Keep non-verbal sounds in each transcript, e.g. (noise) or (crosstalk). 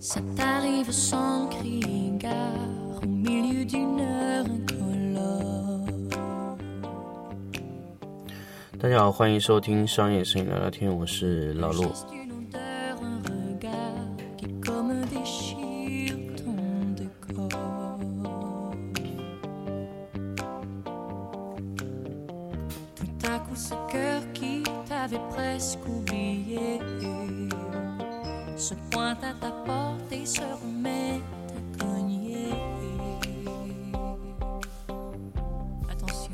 Ça t'arrive sans crier gare au milieu d'une heure incolore. 大家好，欢迎收听商业摄影聊聊天，我是老陆。Se point à ta porte et se remet à cogner. Attention.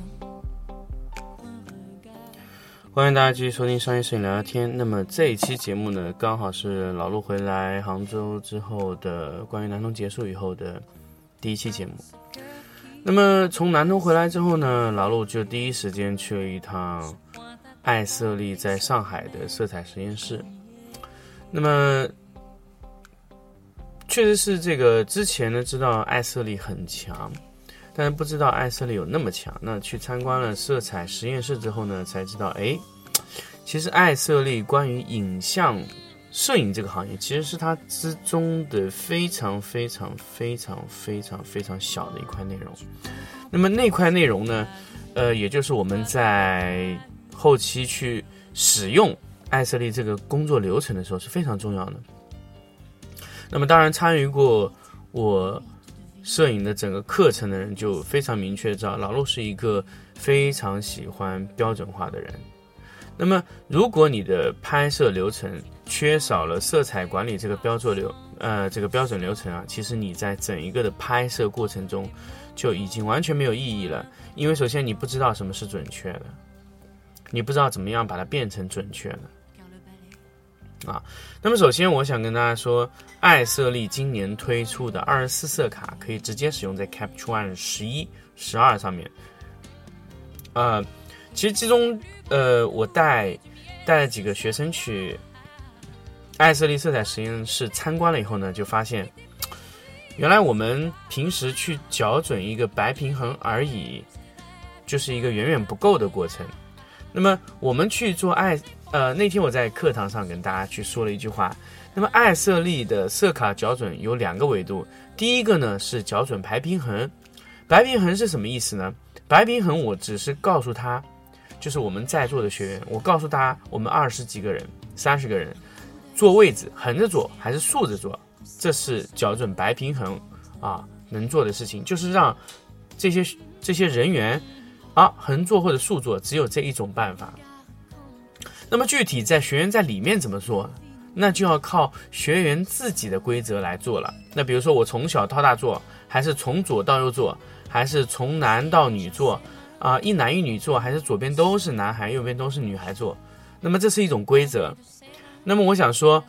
un regard. 欢迎大家继续收听商业摄影聊聊天。那么这一期节目呢，刚好是老陆回来杭州之后的关于南通结束以后的第一期节目。那么从南通回来之后呢，老陆就第一时间去了一趟艾瑟丽在上海的色彩实验室。那么确实是这个之前呢知道艾瑟丽很强，但是不知道艾瑟丽有那么强。那去参观了色彩实验室之后呢，才知道，哎，其实艾瑟丽关于影像摄影这个行业，其实是它之中的非常非常非常非常非常小的一块内容。那么那块内容呢，呃，也就是我们在后期去使用艾瑟利这个工作流程的时候是非常重要的。那么当然参与过我摄影的整个课程的人就非常明确知道，老陆是一个非常喜欢标准化的人。那么如果你的拍摄流程缺少了色彩管理这个标准流呃这个标准流程啊，其实你在整一个的拍摄过程中就已经完全没有意义了。因为首先你不知道什么是准确的，你不知道怎么样把它变成准确的。啊，那么首先我想跟大家说，爱色丽今年推出的二十四色卡可以直接使用在 Capture One 十一、十二上面。呃，其实其中呃，我带带了几个学生去爱色丽色彩实验室参观了以后呢，就发现，原来我们平时去校准一个白平衡而已，就是一个远远不够的过程。那么我们去做爱呃，那天我在课堂上跟大家去说了一句话。那么艾瑟丽的色卡校准有两个维度，第一个呢是校准白平衡。白平衡是什么意思呢？白平衡我只是告诉他，就是我们在座的学员，我告诉他，我们二十几个人、三十个人坐位置，横着坐还是竖着坐，这是校准白平衡啊能做的事情，就是让这些这些人员啊横坐或者竖坐，只有这一种办法。那么具体在学员在里面怎么做，那就要靠学员自己的规则来做了。那比如说我从小到大做，还是从左到右做，还是从男到女做，啊、一男一女做，还是左边都是男孩，右边都是女孩做？那么这是一种规则。那么我想说，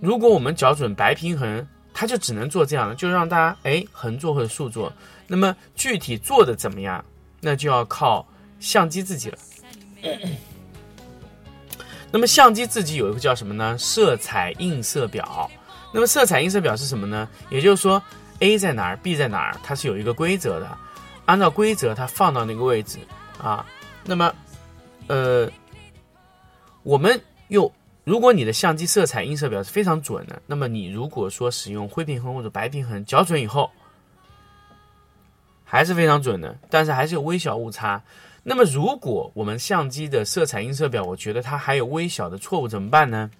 如果我们校准白平衡，它就只能做这样的，就让大家哎横坐或者竖坐。那么具体做的怎么样，那就要靠相机自己了。那么相机自己有一个叫什么呢？色彩映射表。那么色彩映射表是什么呢？也就是说，A 在哪儿，B 在哪儿，它是有一个规则的，按照规则它放到那个位置啊。那么，呃，我们又如果你的相机色彩映射表是非常准的，那么你如果说使用灰平衡或者白平衡校准以后，还是非常准的，但是还是有微小误差。那么，如果我们相机的色彩映射表，我觉得它还有微小的错误，怎么办呢？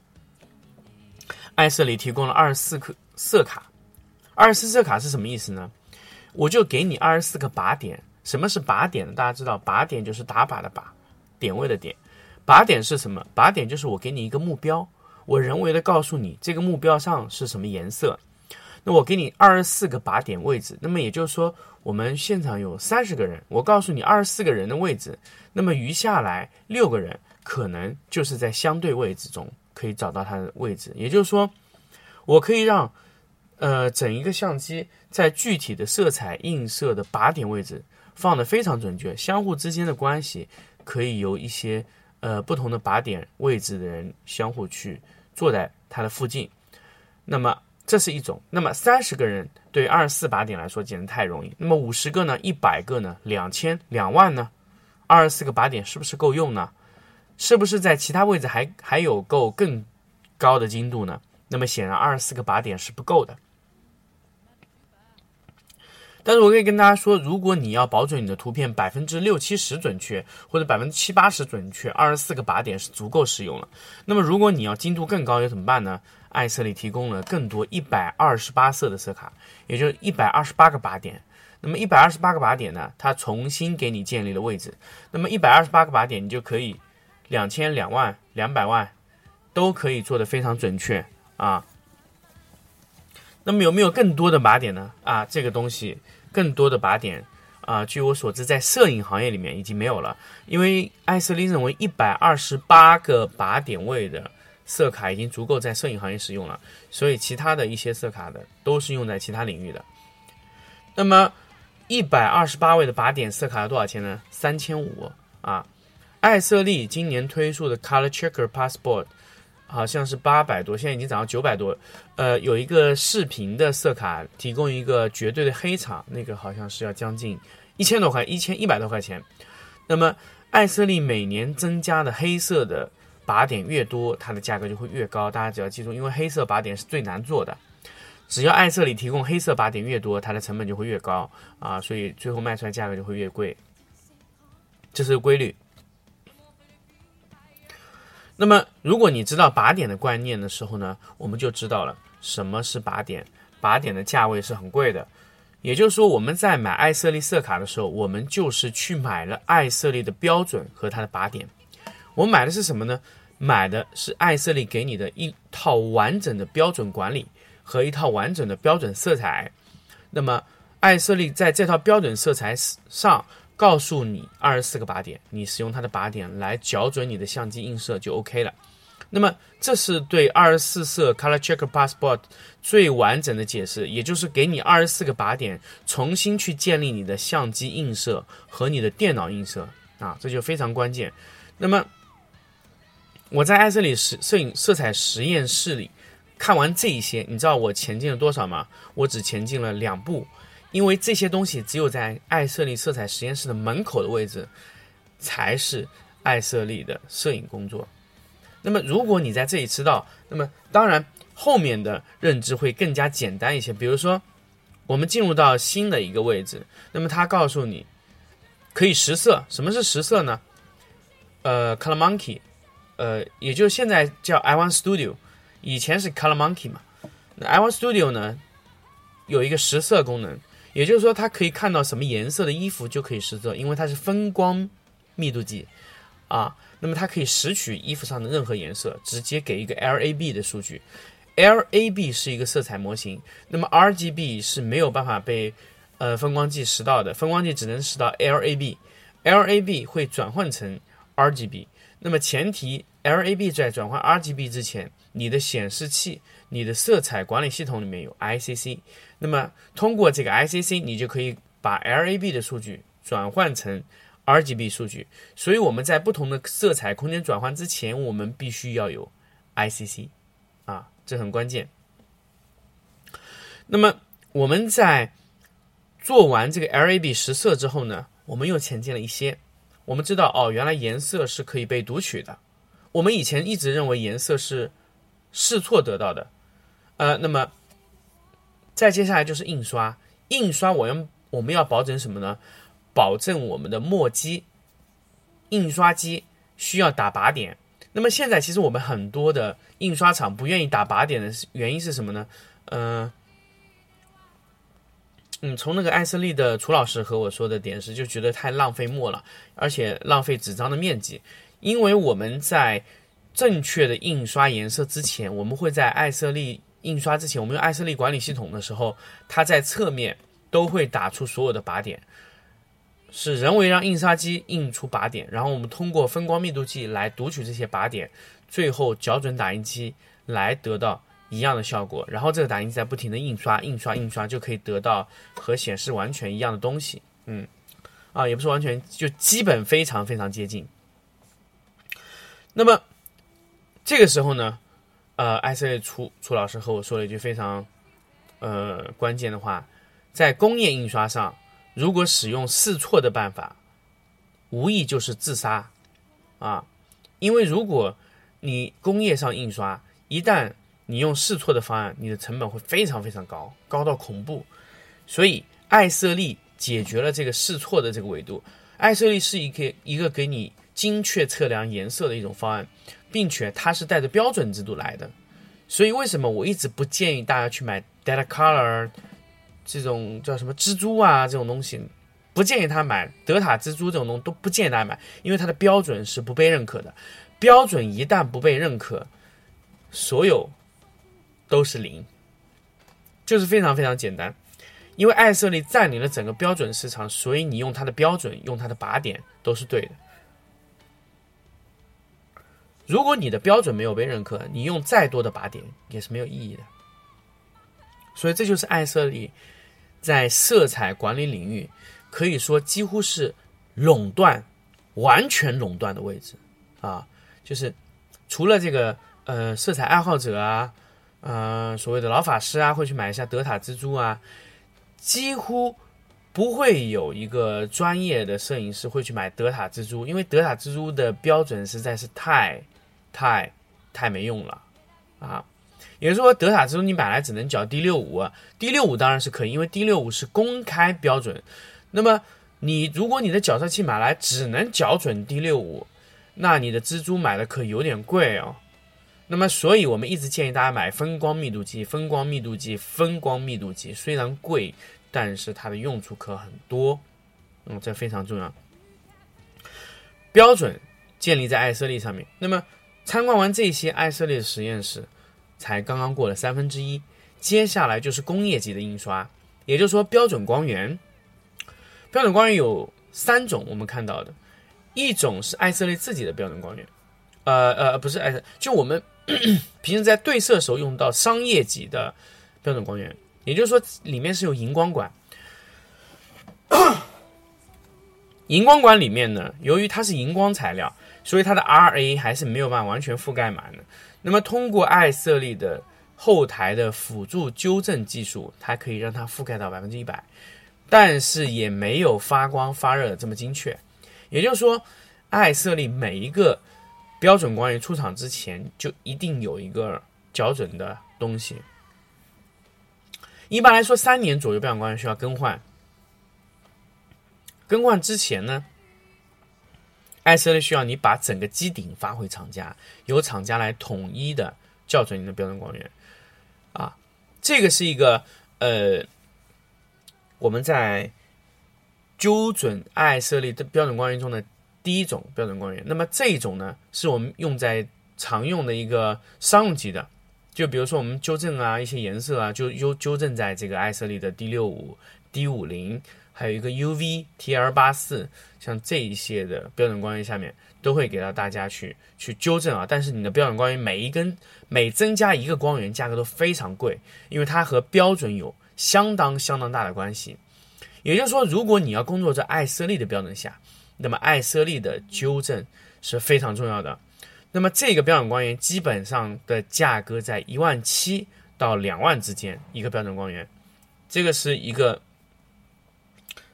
艾瑟里提供了二十四颗色卡，二十四色卡是什么意思呢？我就给你二十四个靶点。什么是靶点呢？大家知道，靶点就是打靶的靶，点位的点。靶点是什么？靶点就是我给你一个目标，我人为的告诉你这个目标上是什么颜色。那我给你二十四个靶点位置，那么也就是说，我们现场有三十个人，我告诉你二十四个人的位置，那么余下来六个人可能就是在相对位置中可以找到他的位置。也就是说，我可以让呃整一个相机在具体的色彩映射的靶点位置放得非常准确，相互之间的关系可以由一些呃不同的靶点位置的人相互去坐在它的附近，那么这是一种。那么三十个人对二十四靶点来说简直太容易。那么五十个呢？一百个呢？两千、两万呢？二十四个靶点是不是够用呢？是不是在其他位置还还有够更高的精度呢？那么显然二十四个靶点是不够的。但是我可以跟大家说，如果你要保准你的图片百分之六七十准确，或者百分之七八十准确，二十四个靶点是足够使用了。那么如果你要精度更高，又怎么办呢？艾色丽提供了更多一百二十八色的色卡，也就是一百二十八个靶点。那么一百二十八个靶点呢，它重新给你建立了位置。那么一百二十八个靶点，你就可以两千、两万、两百万都可以做得非常准确啊。那么有没有更多的靶点呢？啊，这个东西更多的靶点啊，据我所知，在摄影行业里面已经没有了，因为艾瑟利认为一百二十八个靶点位的色卡已经足够在摄影行业使用了，所以其他的一些色卡的都是用在其他领域的。那么一百二十八位的靶点色卡要多少钱呢？三千五啊！艾瑟利今年推出的 Color Checker Passport。好像是八百多，现在已经涨到九百多。呃，有一个视频的色卡提供一个绝对的黑场，那个好像是要将近一千多块，一千一百多块钱。那么艾瑟丽每年增加的黑色的靶点越多，它的价格就会越高。大家只要记住，因为黑色靶点是最难做的，只要艾瑟丽提供黑色靶点越多，它的成本就会越高啊，所以最后卖出来价格就会越贵，这是个规律。那么，如果你知道靶点的观念的时候呢，我们就知道了什么是靶点。靶点的价位是很贵的，也就是说，我们在买艾瑟利色卡的时候，我们就是去买了艾瑟利的标准和它的靶点。我买的是什么呢？买的是艾瑟利给你的一套完整的标准管理和一套完整的标准色彩。那么，艾瑟利在这套标准色彩上。告诉你二十四个靶点，你使用它的靶点来校准你的相机映射就 OK 了。那么这是对二十四色 Color Checker Passport 最完整的解释，也就是给你二十四个靶点，重新去建立你的相机映射和你的电脑映射啊，这就非常关键。那么我在艾瑟里实摄影色彩实验室里看完这一些，你知道我前进了多少吗？我只前进了两步。因为这些东西只有在艾瑟利色彩实验室的门口的位置，才是艾瑟利的摄影工作。那么，如果你在这里知道，那么当然后面的认知会更加简单一些。比如说，我们进入到新的一个位置，那么他告诉你可以实色。什么是实色呢？呃，Color Monkey，呃，也就是现在叫 iOne Studio，以前是 Color Monkey 嘛。那 iOne Studio 呢，有一个实色功能。也就是说，它可以看到什么颜色的衣服就可以实色，因为它是分光密度计啊。那么它可以拾取衣服上的任何颜色，直接给一个 LAB 的数据。LAB 是一个色彩模型，那么 RGB 是没有办法被呃分光计识到的，分光计只能识到 LAB，LAB 会转换成 RGB。那么前提 LAB 在转换 RGB 之前，你的显示器、你的色彩管理系统里面有 ICC。那么通过这个 ICC，你就可以把 LAB 的数据转换成 RGB 数据。所以我们在不同的色彩空间转换之前，我们必须要有 ICC，啊，这很关键。那么我们在做完这个 LAB 实色之后呢，我们又前进了一些。我们知道哦，原来颜色是可以被读取的。我们以前一直认为颜色是试错得到的，呃，那么。再接下来就是印刷，印刷我们我们要保证什么呢？保证我们的墨机、印刷机需要打靶点。那么现在其实我们很多的印刷厂不愿意打靶点的原因是什么呢？嗯嗯，从那个艾斯利的楚老师和我说的点是，就觉得太浪费墨了，而且浪费纸张的面积。因为我们在正确的印刷颜色之前，我们会在艾瑟利。印刷之前，我们用艾瑟利管理系统的时候，它在侧面都会打出所有的靶点，是人为让印刷机印出靶点，然后我们通过分光密度计来读取这些靶点，最后校准打印机来得到一样的效果，然后这个打印机在不停的印刷、印刷、印刷，就可以得到和显示完全一样的东西。嗯，啊，也不是完全，就基本非常非常接近。那么这个时候呢？呃，艾色利楚楚老师和我说了一句非常呃关键的话，在工业印刷上，如果使用试错的办法，无疑就是自杀啊！因为如果你工业上印刷，一旦你用试错的方案，你的成本会非常非常高，高到恐怖。所以艾色利解决了这个试错的这个维度。艾色利是一个一个给你精确测量颜色的一种方案，并且它是带着标准制度来的。所以为什么我一直不建议大家去买 Data Color 这种叫什么蜘蛛啊这种东西？不建议他买德塔蜘蛛这种东西都不建议大家买，因为它的标准是不被认可的。标准一旦不被认可，所有都是零，就是非常非常简单。因为爱色丽占领了整个标准市场，所以你用它的标准，用它的靶点都是对的。如果你的标准没有被认可，你用再多的靶点也是没有意义的。所以这就是爱色丽在色彩管理领域。可以说几乎是垄断，完全垄断的位置啊，就是除了这个呃色彩爱好者啊，呃所谓的老法师啊会去买一下德塔蜘蛛啊，几乎不会有一个专业的摄影师会去买德塔蜘蛛，因为德塔蜘蛛的标准实在是太太太没用了啊。也就是说，德塔蜘蛛你买来只能缴 D 六五，D 六五当然是可以，因为 D 六五是公开标准。那么，你如果你的角色器买来只能校准 D 六五，那你的蜘蛛买的可有点贵哦。那么，所以我们一直建议大家买分光密度计。分光密度计，分光密度计虽然贵，但是它的用处可很多。嗯，这非常重要。标准建立在艾色利上面。那么，参观完这些艾色利的实验室，才刚刚过了三分之一，接下来就是工业级的印刷，也就是说标准光源。标准光源有三种，我们看到的，一种是艾色利自己的标准光源，呃呃，不是艾色，就我们 (clears throat) 平时在对色时候用到商业级的标准光源，也就是说里面是有荧光管，(coughs) 荧光管里面呢，由于它是荧光材料，所以它的 RA 还是没有办法完全覆盖满的。那么通过艾色利的后台的辅助纠正技术，它可以让它覆盖到百分之一百。但是也没有发光发热这么精确，也就是说，艾色利每一个标准光源出厂之前就一定有一个校准的东西。一般来说，三年左右标准光源需要更换。更换之前呢，爱色利需要你把整个机顶发回厂家，由厂家来统一的校准你的标准光源。啊，这个是一个呃。我们在纠准爱色利的标准光源中的第一种标准光源，那么这一种呢，是我们用在常用的一个商用级的，就比如说我们纠正啊一些颜色啊，就纠纠正在这个爱色丽的 D 六五、D 五零，还有一个 UV TL 八四，像这一些的标准光源下面，都会给到大家去去纠正啊。但是你的标准光源每一根每增加一个光源，价格都非常贵，因为它和标准有。相当相当大的关系，也就是说，如果你要工作在爱色丽的标准下，那么艾色利的纠正是非常重要的。那么这个标准光源基本上的价格在一万七到两万之间一个标准光源，这个是一个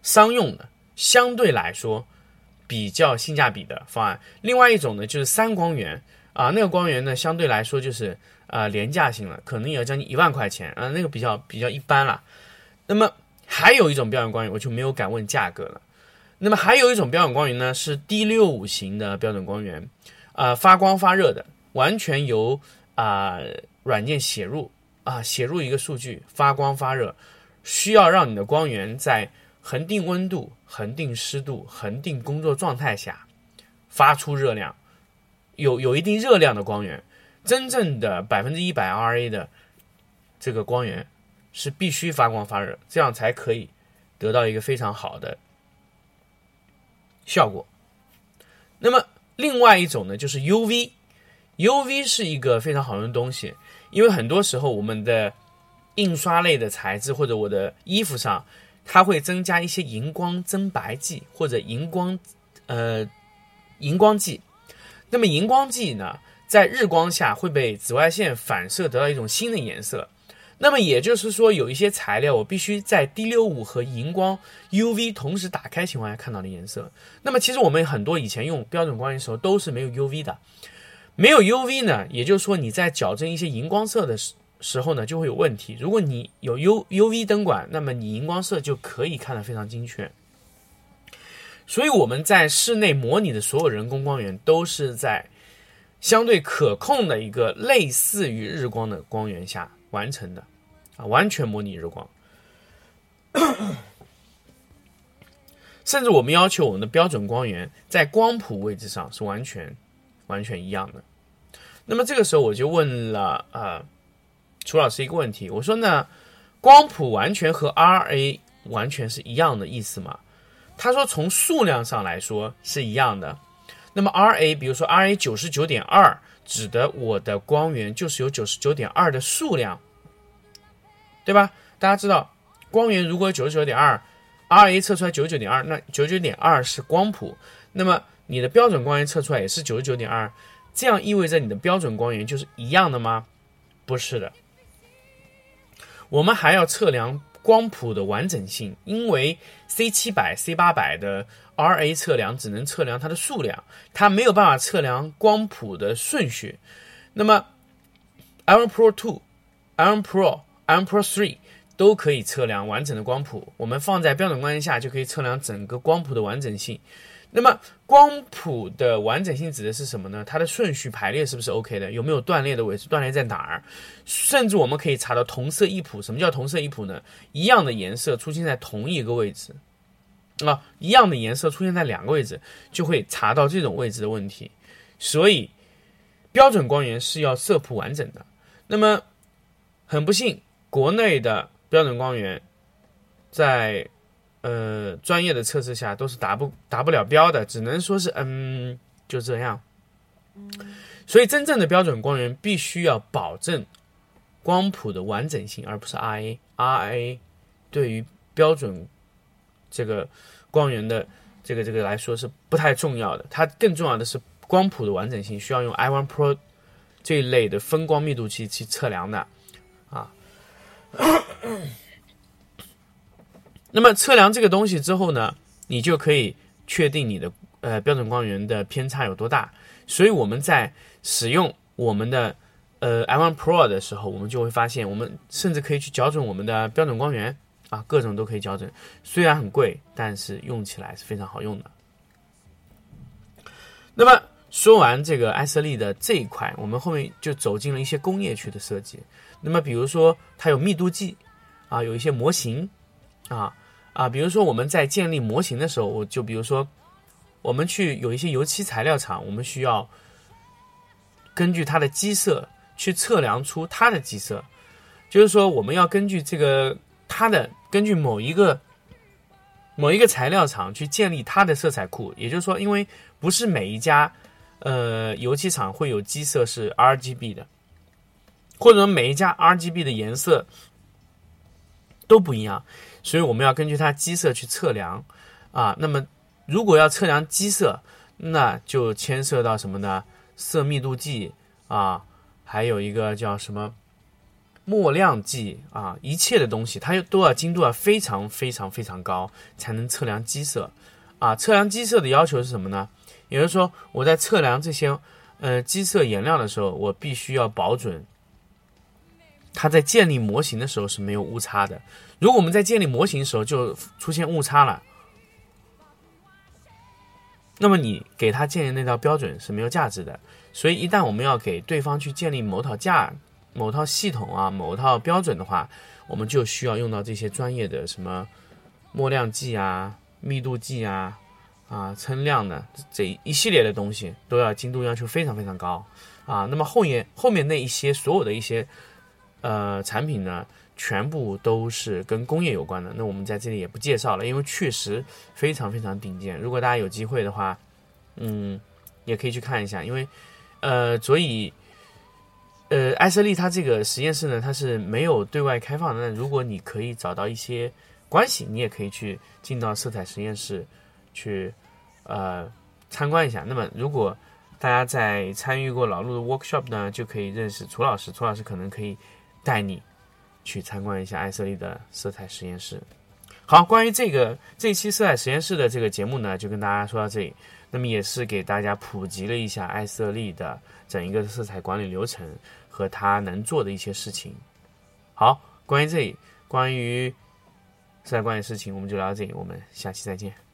商用的，相对来说比较性价比的方案。另外一种呢，就是三光源啊，那个光源呢相对来说就是。啊，廉价性了，可能也要将近一万块钱啊，那个比较比较一般了。那么还有一种标准光源，我就没有敢问价格了。那么还有一种标准光源呢，是 D 六五型的标准光源，啊，发光发热的，完全由啊软件写入啊写入一个数据，发光发热，需要让你的光源在恒定温度、恒定湿度、恒定工作状态下发出热量，有有一定热量的光源。真正的百分之一百 RA 的这个光源是必须发光发热，这样才可以得到一个非常好的效果。那么另外一种呢，就是 UV，UV 是一个非常好用的东西，因为很多时候我们的印刷类的材质或者我的衣服上，它会增加一些荧光增白剂或者荧光呃荧光剂。那么荧光剂呢？在日光下会被紫外线反射得到一种新的颜色。那么也就是说，有一些材料我必须在 D 六五和荧光 UV 同时打开情况下看到的颜色。那么其实我们很多以前用标准光源的时候都是没有 UV 的，没有 UV 呢，也就是说你在矫正一些荧光色的时时候呢就会有问题。如果你有 U UV 灯管，那么你荧光色就可以看得非常精确。所以我们在室内模拟的所有人工光源都是在相对可控的一个类似于日光的光源下。完成的，啊，完全模拟日光，甚至我们要求我们的标准光源在光谱位置上是完全完全一样的。那么这个时候我就问了啊，楚老师一个问题，我说呢，光谱完全和 RA 完全是一样的意思吗？他说从数量上来说是一样的。那么 RA，比如说 RA 九十九点二，指的我的光源就是有九十九点二的数量。对吧？大家知道，光源如果九十九点二，RA 测出来九十九点二，那九十九点二是光谱，那么你的标准光源测出来也是九十九点二，这样意味着你的标准光源就是一样的吗？不是的，我们还要测量光谱的完整性，因为 C 七百、C 八百的 RA 测量只能测量它的数量，它没有办法测量光谱的顺序。那么 Iron Pro Two、Iron Pro。Iron Pro 3都可以测量完整的光谱，我们放在标准光源下就可以测量整个光谱的完整性。那么光谱的完整性指的是什么呢？它的顺序排列是不是 OK 的？有没有断裂的位置？断裂在哪儿？甚至我们可以查到同色异谱。什么叫同色异谱呢？一样的颜色出现在同一个位置啊，一样的颜色出现在两个位置，就会查到这种位置的问题。所以标准光源是要色谱完整的。那么很不幸。国内的标准光源，在呃专业的测试下都是达不达不了标的，只能说是嗯就这样。所以真正的标准光源必须要保证光谱的完整性，而不是 RA。RA 对于标准这个光源的这个这个来说是不太重要的，它更重要的是光谱的完整性，需要用 iOne Pro 这一类的分光密度计去测量的。(coughs) 那么测量这个东西之后呢，你就可以确定你的呃标准光源的偏差有多大。所以我们在使用我们的呃 iOne Pro 的时候，我们就会发现，我们甚至可以去校准我们的标准光源啊，各种都可以校准。虽然很贵，但是用起来是非常好用的。那么说完这个艾瑟利的这一块，我们后面就走进了一些工业区的设计。那么，比如说它有密度计，啊，有一些模型，啊啊，比如说我们在建立模型的时候，我就比如说我们去有一些油漆材料厂，我们需要根据它的基色去测量出它的基色，就是说我们要根据这个它的根据某一个某一个材料厂去建立它的色彩库，也就是说，因为不是每一家呃油漆厂会有基色是 RGB 的。或者每一家 RGB 的颜色都不一样，所以我们要根据它基色去测量啊。那么如果要测量基色，那就牵涉到什么呢？色密度计啊，还有一个叫什么墨量计啊，一切的东西它都要精度要非常非常非常高，才能测量基色啊。测量基色的要求是什么呢？也就是说，我在测量这些呃基色颜料的时候，我必须要保准。它在建立模型的时候是没有误差的。如果我们在建立模型的时候就出现误差了，那么你给他建立那套标准是没有价值的。所以，一旦我们要给对方去建立某套价、某套系统啊、某套标准的话，我们就需要用到这些专业的什么墨量计啊、密度计啊、啊称量的这一系列的东西，都要精度要求非常非常高啊。那么后面后面那一些所有的一些。呃，产品呢，全部都是跟工业有关的。那我们在这里也不介绍了，因为确实非常非常顶尖。如果大家有机会的话，嗯，也可以去看一下。因为，呃，所以，呃，艾瑟利它这个实验室呢，它是没有对外开放的。那如果你可以找到一些关系，你也可以去进到色彩实验室去，呃，参观一下。那么，如果大家在参与过老陆的 workshop 呢，就可以认识楚老师。楚老师可能可以带你去参观一下艾瑟利的色彩实验室。好，关于这个这期色彩实验室的这个节目呢，就跟大家说到这里。那么也是给大家普及了一下艾瑟利的整一个色彩管理流程和他能做的一些事情。好，关于这里，关于色彩管理事情，我们就聊到这里，我们下期再见。